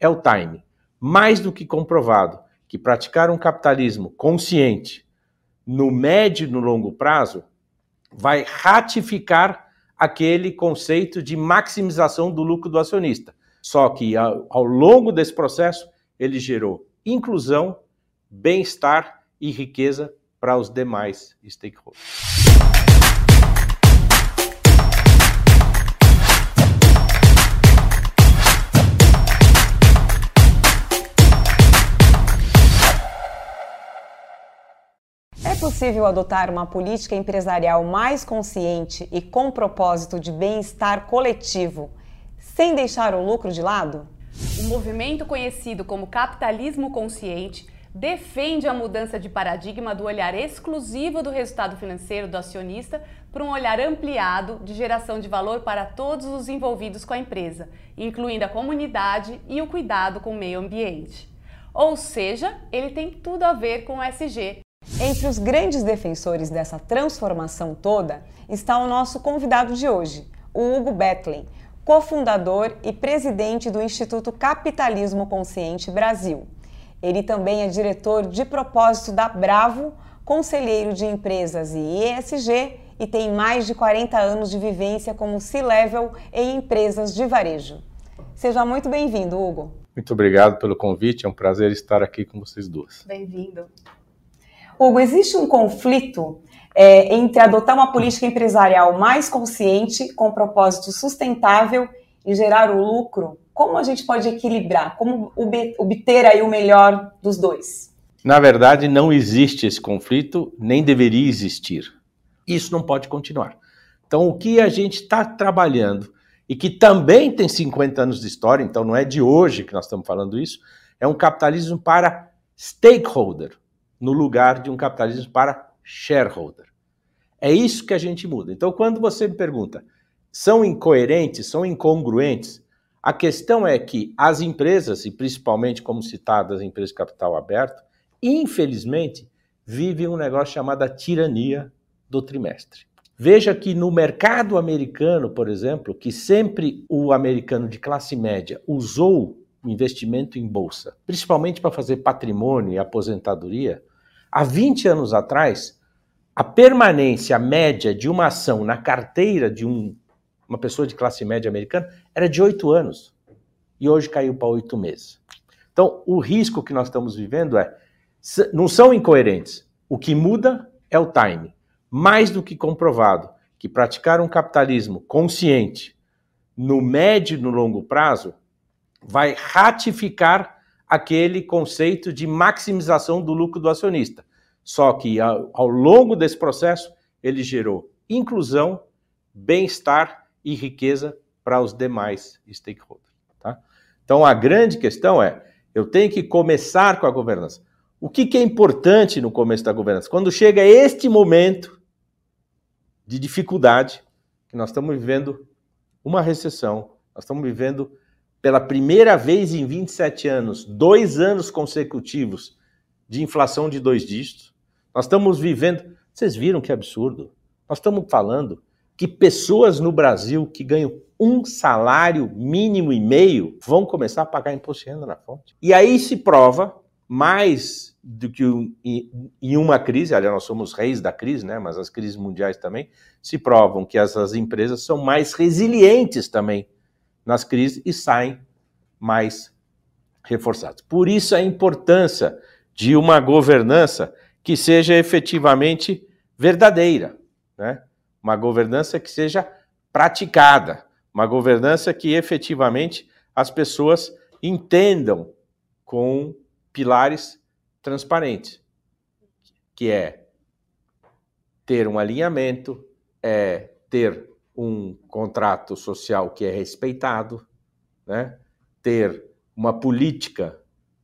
é o time. Mais do que comprovado que praticar um capitalismo consciente no médio e no longo prazo vai ratificar aquele conceito de maximização do lucro do acionista. Só que ao, longo desse processo ele gerou inclusão, bem-estar e riqueza para os demais stakeholders. Possível adotar uma política empresarial mais consciente e com propósito de bem-estar coletivo, sem deixar o lucro de lado? O movimento conhecido como capitalismo consciente defende a mudança de paradigma do olhar exclusivo do resultado financeiro do acionista para um olhar ampliado de geração de valor para todos os envolvidos com a empresa, incluindo a comunidade e o cuidado com o meio ambiente. Ou seja, ele tem tudo a ver com o SG. Entre os grandes defensores dessa transformação toda está o nosso convidado de hoje, o Hugo Betlin, cofundador e presidente do Instituto Capitalismo Consciente Brasil. Ele também é diretor de propósito da Bravo, conselheiro de empresas e ESG e tem mais de 40 anos de vivência como C-Level em empresas de varejo. Seja muito bem-vindo, Hugo. Muito obrigado pelo convite, é um prazer estar aqui com vocês duas. Bem-vindo. Hugo, existe um conflito é, entre adotar uma política empresarial mais consciente, com propósito sustentável e gerar o lucro? Como a gente pode equilibrar? Como obter aí o melhor dos dois? Na verdade, não existe esse conflito, nem deveria existir. Isso não pode continuar. Então, o que a gente está trabalhando e que também tem 50 anos de história, então não é de hoje que nós estamos falando isso, é um capitalismo para stakeholder, no lugar de um capitalismo para shareholder. É isso que a gente muda. Então, quando você me pergunta, são incoerentes, são incongruentes? A questão é que as empresas, e principalmente como citadas as empresas de capital aberto, infelizmente vivem um negócio chamado a tirania do trimestre. Veja que no mercado americano, por exemplo, que sempre o americano de classe média usou investimento em bolsa, principalmente para fazer patrimônio e aposentadoria, há 20 anos atrás, a permanência média de uma ação na carteira de um, uma pessoa de classe média americana era de 8 anos. E hoje caiu para 8 meses. Então, o risco que nós estamos vivendo é. Não são incoerentes. O que muda é o time. Mais do que comprovado que praticar um capitalismo consciente no médio e no longo prazo vai ratificar aquele conceito de maximização do lucro do acionista. Só que ao, longo desse processo, ele gerou inclusão, bem-estar e riqueza para os demais stakeholders. Tá? Então a grande questão é: eu tenho que começar com a governança. O que, que é importante no começo da governança? Quando chega este momento de dificuldade, que nós estamos vivendo uma recessão, nós estamos vivendo pela primeira vez em 27 anos, dois anos consecutivos de inflação de dois dígitos. Nós estamos vivendo. Vocês viram que absurdo? Nós estamos falando que pessoas no Brasil que ganham um salário mínimo e meio vão começar a pagar imposto de renda na fonte. E aí se prova mais do que em uma crise, aliás, nós somos reis da crise, né? mas as crises mundiais também se provam que essas empresas são mais resilientes também nas crises e saem mais reforçados. Por isso a importância de uma governança que seja efetivamente verdadeira, né? Uma governança que seja praticada, uma governança que efetivamente as pessoas entendam com pilares transparentes, que é ter um alinhamento, é ter um contrato social que é respeitado, né? ter uma política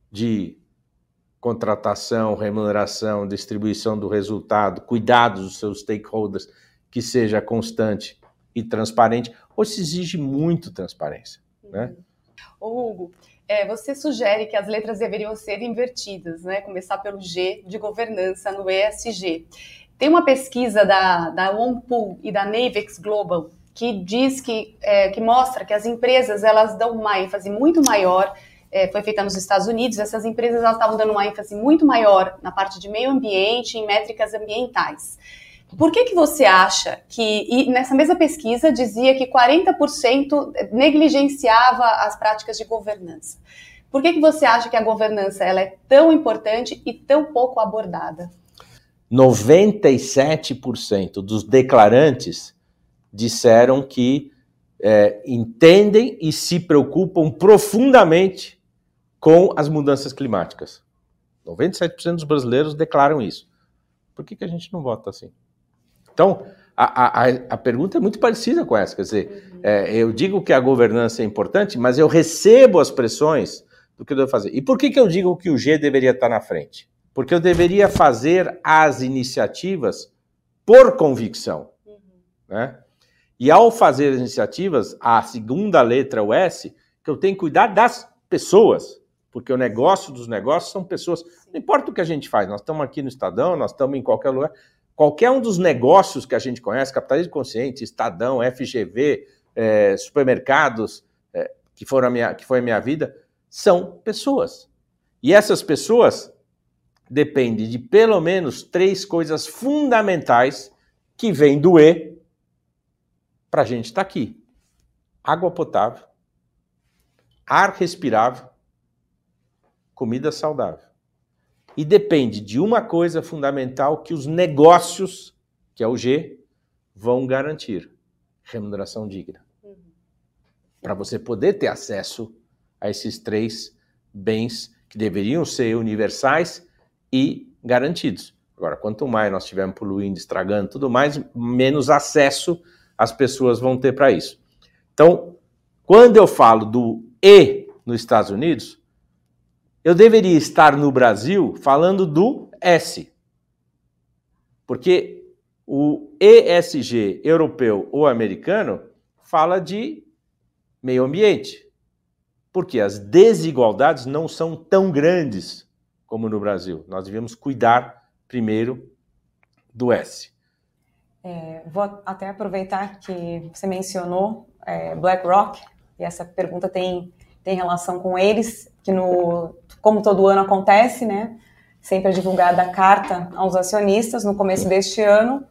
de contratação, remuneração, distribuição do resultado, cuidados dos seus stakeholders, que seja constante e transparente, ou se exige muito transparência. Né? Ô Hugo, é, você sugere que as letras deveriam ser invertidas, né? começar pelo G de governança no ESG. Tem uma pesquisa da, da OnePool e da Navex Global que diz que, é, que mostra que as empresas elas dão uma ênfase muito maior é, foi feita nos Estados Unidos, essas empresas estavam dando uma ênfase muito maior na parte de meio ambiente, em métricas ambientais. Por que, que você acha que, nessa mesma pesquisa dizia que 40% negligenciava as práticas de governança? Por que, que você acha que a governança ela é tão importante e tão pouco abordada? 97% dos declarantes disseram que é, entendem e se preocupam profundamente com as mudanças climáticas. 97% dos brasileiros declaram isso. Por que, que a gente não vota assim? Então, a, a, a pergunta é muito parecida com essa. Quer dizer, é, eu digo que a governança é importante, mas eu recebo as pressões do que eu devo fazer. E por que, que eu digo que o G deveria estar na frente? Porque eu deveria fazer as iniciativas por convicção. Uhum. Né? E ao fazer as iniciativas, a segunda letra, o S, que eu tenho que cuidar das pessoas. Porque o negócio dos negócios são pessoas. Não importa o que a gente faz, nós estamos aqui no Estadão, nós estamos em qualquer lugar. Qualquer um dos negócios que a gente conhece, capitalismo consciente, Estadão, FGV, é, supermercados, é, que, foram a minha, que foi a minha vida, são pessoas. E essas pessoas dependem de pelo menos três coisas fundamentais que vêm do E para a gente estar tá aqui: água potável, ar respirável, comida saudável. E depende de uma coisa fundamental que os negócios, que é o G, vão garantir: remuneração digna. Uhum. Para você poder ter acesso a esses três bens que deveriam ser universais e garantidos. Agora, quanto mais nós estivermos poluindo, estragando tudo mais, menos acesso as pessoas vão ter para isso. Então, quando eu falo do E nos Estados Unidos, eu deveria estar no Brasil falando do S. Porque o ESG europeu ou americano fala de meio ambiente porque as desigualdades não são tão grandes como no Brasil. Nós devemos cuidar primeiro do S. É, vou até aproveitar que você mencionou é, BlackRock, e essa pergunta tem, tem relação com eles, que no, como todo ano acontece, né? Sempre é divulgada a carta aos acionistas. No começo deste ano,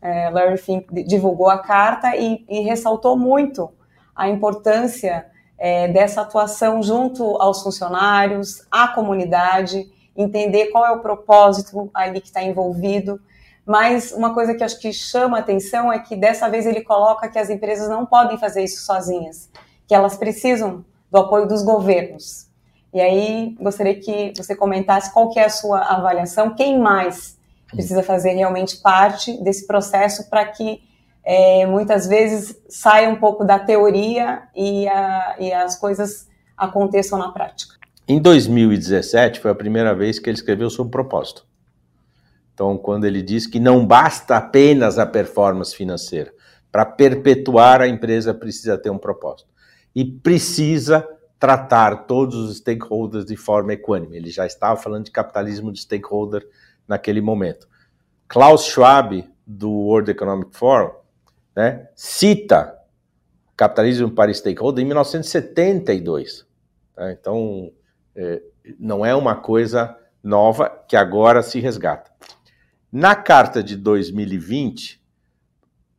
é, Larry Fink divulgou a carta e, e ressaltou muito a importância é, dessa atuação junto aos funcionários, à comunidade, entender qual é o propósito ali que está envolvido. Mas uma coisa que acho que chama atenção é que dessa vez ele coloca que as empresas não podem fazer isso sozinhas, que elas precisam do apoio dos governos. E aí gostaria que você comentasse qual que é a sua avaliação, quem mais precisa fazer realmente parte desse processo para que é, muitas vezes sai um pouco da teoria e, a, e as coisas aconteçam na prática. Em 2017 foi a primeira vez que ele escreveu sobre propósito. Então, quando ele diz que não basta apenas a performance financeira, para perpetuar a empresa precisa ter um propósito e precisa tratar todos os stakeholders de forma equânime. Ele já estava falando de capitalismo de stakeholder naquele momento. Klaus Schwab, do World Economic Forum, né, cita capitalismo para stakeholder em 1972. Tá? Então, é, não é uma coisa nova que agora se resgata. Na carta de 2020,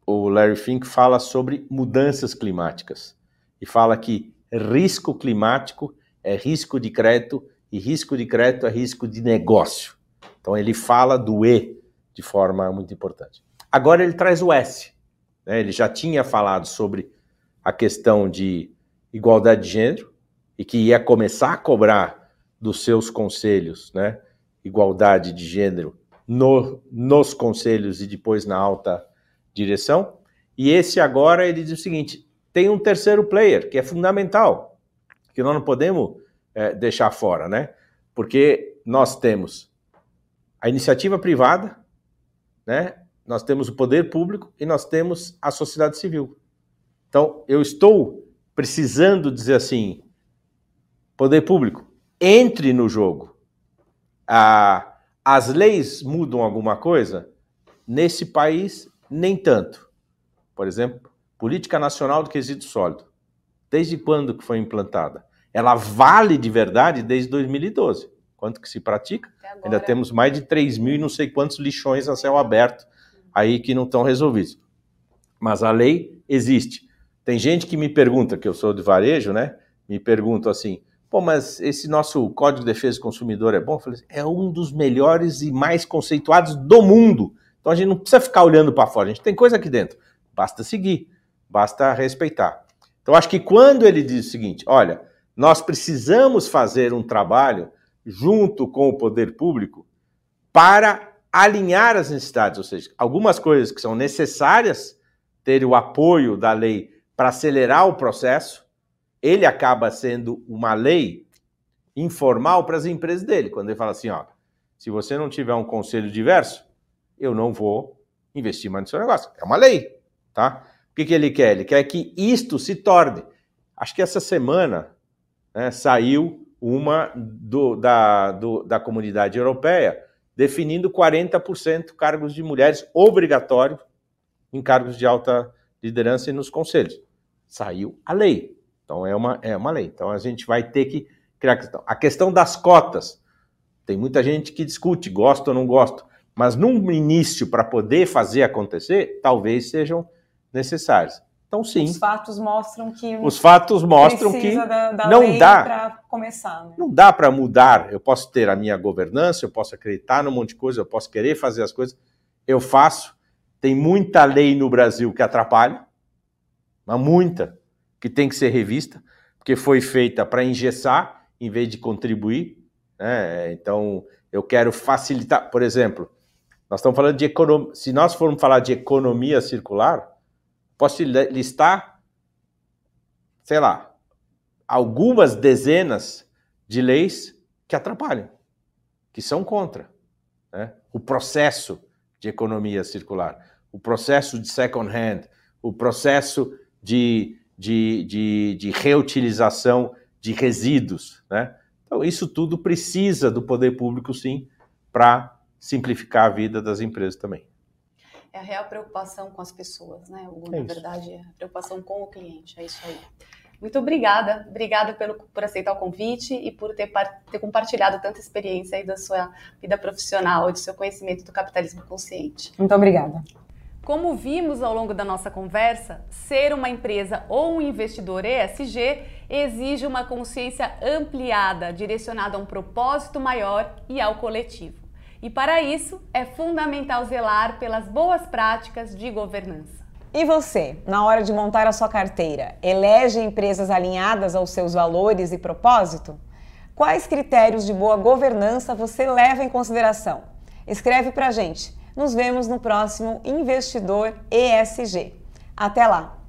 o Larry Fink fala sobre mudanças climáticas e fala que risco climático é risco de crédito e risco de crédito é risco de negócio. Então ele fala do E de forma muito importante. Agora ele traz o S, né? Ele já tinha falado sobre a questão de igualdade de gênero e que ia começar a cobrar dos seus conselhos né, igualdade de gênero no, nos conselhos e depois na alta direção. E esse agora ele diz o seguinte: tem um terceiro player que é fundamental, que nós não podemos é, deixar fora, né? Porque nós temos a iniciativa privada, né? nós temos o poder público e nós temos a sociedade civil. Então, eu estou precisando dizer assim: poder público, entre no jogo. Ah, as leis mudam alguma coisa? Nesse país, nem tanto. Por exemplo, Política Nacional do Quesito Sólido. Desde quando que foi implantada? ela vale de verdade desde 2012. Quanto que se pratica? Ainda temos mais de 3 mil e não sei quantos lixões a céu aberto aí que não estão resolvidos. Mas a lei existe. Tem gente que me pergunta, que eu sou de varejo, né? Me pergunta assim, pô, mas esse nosso Código de Defesa do Consumidor é bom? Eu falei, é um dos melhores e mais conceituados do mundo. Então a gente não precisa ficar olhando para fora, a gente tem coisa aqui dentro. Basta seguir, basta respeitar. Então acho que quando ele diz o seguinte, olha, nós precisamos fazer um trabalho junto com o poder público para alinhar as necessidades, ou seja, algumas coisas que são necessárias ter o apoio da lei para acelerar o processo, ele acaba sendo uma lei informal para as empresas dele, quando ele fala assim, ó, se você não tiver um conselho diverso, eu não vou investir mais no seu negócio. É uma lei, tá? O que, que ele quer? Ele quer que isto se torne. Acho que essa semana né, saiu uma do, da, do, da comunidade europeia definindo 40% cargos de mulheres obrigatório em cargos de alta liderança e nos conselhos. Saiu a lei. Então é uma, é uma lei. Então a gente vai ter que criar questão. A questão das cotas. Tem muita gente que discute, gosta ou não gosta. Mas num início, para poder fazer acontecer, talvez sejam necessários. Então, sim. Os fatos mostram que. Os fatos mostram que da, da não dá para começar. Né? Não dá para mudar. Eu posso ter a minha governança, eu posso acreditar num monte de coisa, eu posso querer fazer as coisas. Eu faço. Tem muita lei no Brasil que atrapalha, mas muita, que tem que ser revista, porque foi feita para engessar em vez de contribuir. Né? Então, eu quero facilitar. Por exemplo, nós estamos falando de economia. Se nós formos falar de economia circular, Posso listar, sei lá, algumas dezenas de leis que atrapalham, que são contra. Né? O processo de economia circular, o processo de second hand, o processo de, de, de, de reutilização de resíduos. Né? Então, isso tudo precisa do poder público, sim, para simplificar a vida das empresas também é a real preocupação com as pessoas, né? Ou, é na verdade, é a preocupação com o cliente, é isso aí. Muito obrigada, obrigada pelo, por aceitar o convite e por ter, ter compartilhado tanta experiência aí da sua vida profissional e do seu conhecimento do capitalismo consciente. Muito obrigada. Como vimos ao longo da nossa conversa, ser uma empresa ou um investidor ESG exige uma consciência ampliada, direcionada a um propósito maior e ao coletivo. E para isso é fundamental zelar pelas boas práticas de governança. E você, na hora de montar a sua carteira, elege empresas alinhadas aos seus valores e propósito? Quais critérios de boa governança você leva em consideração? Escreve para gente. Nos vemos no próximo Investidor ESG. Até lá!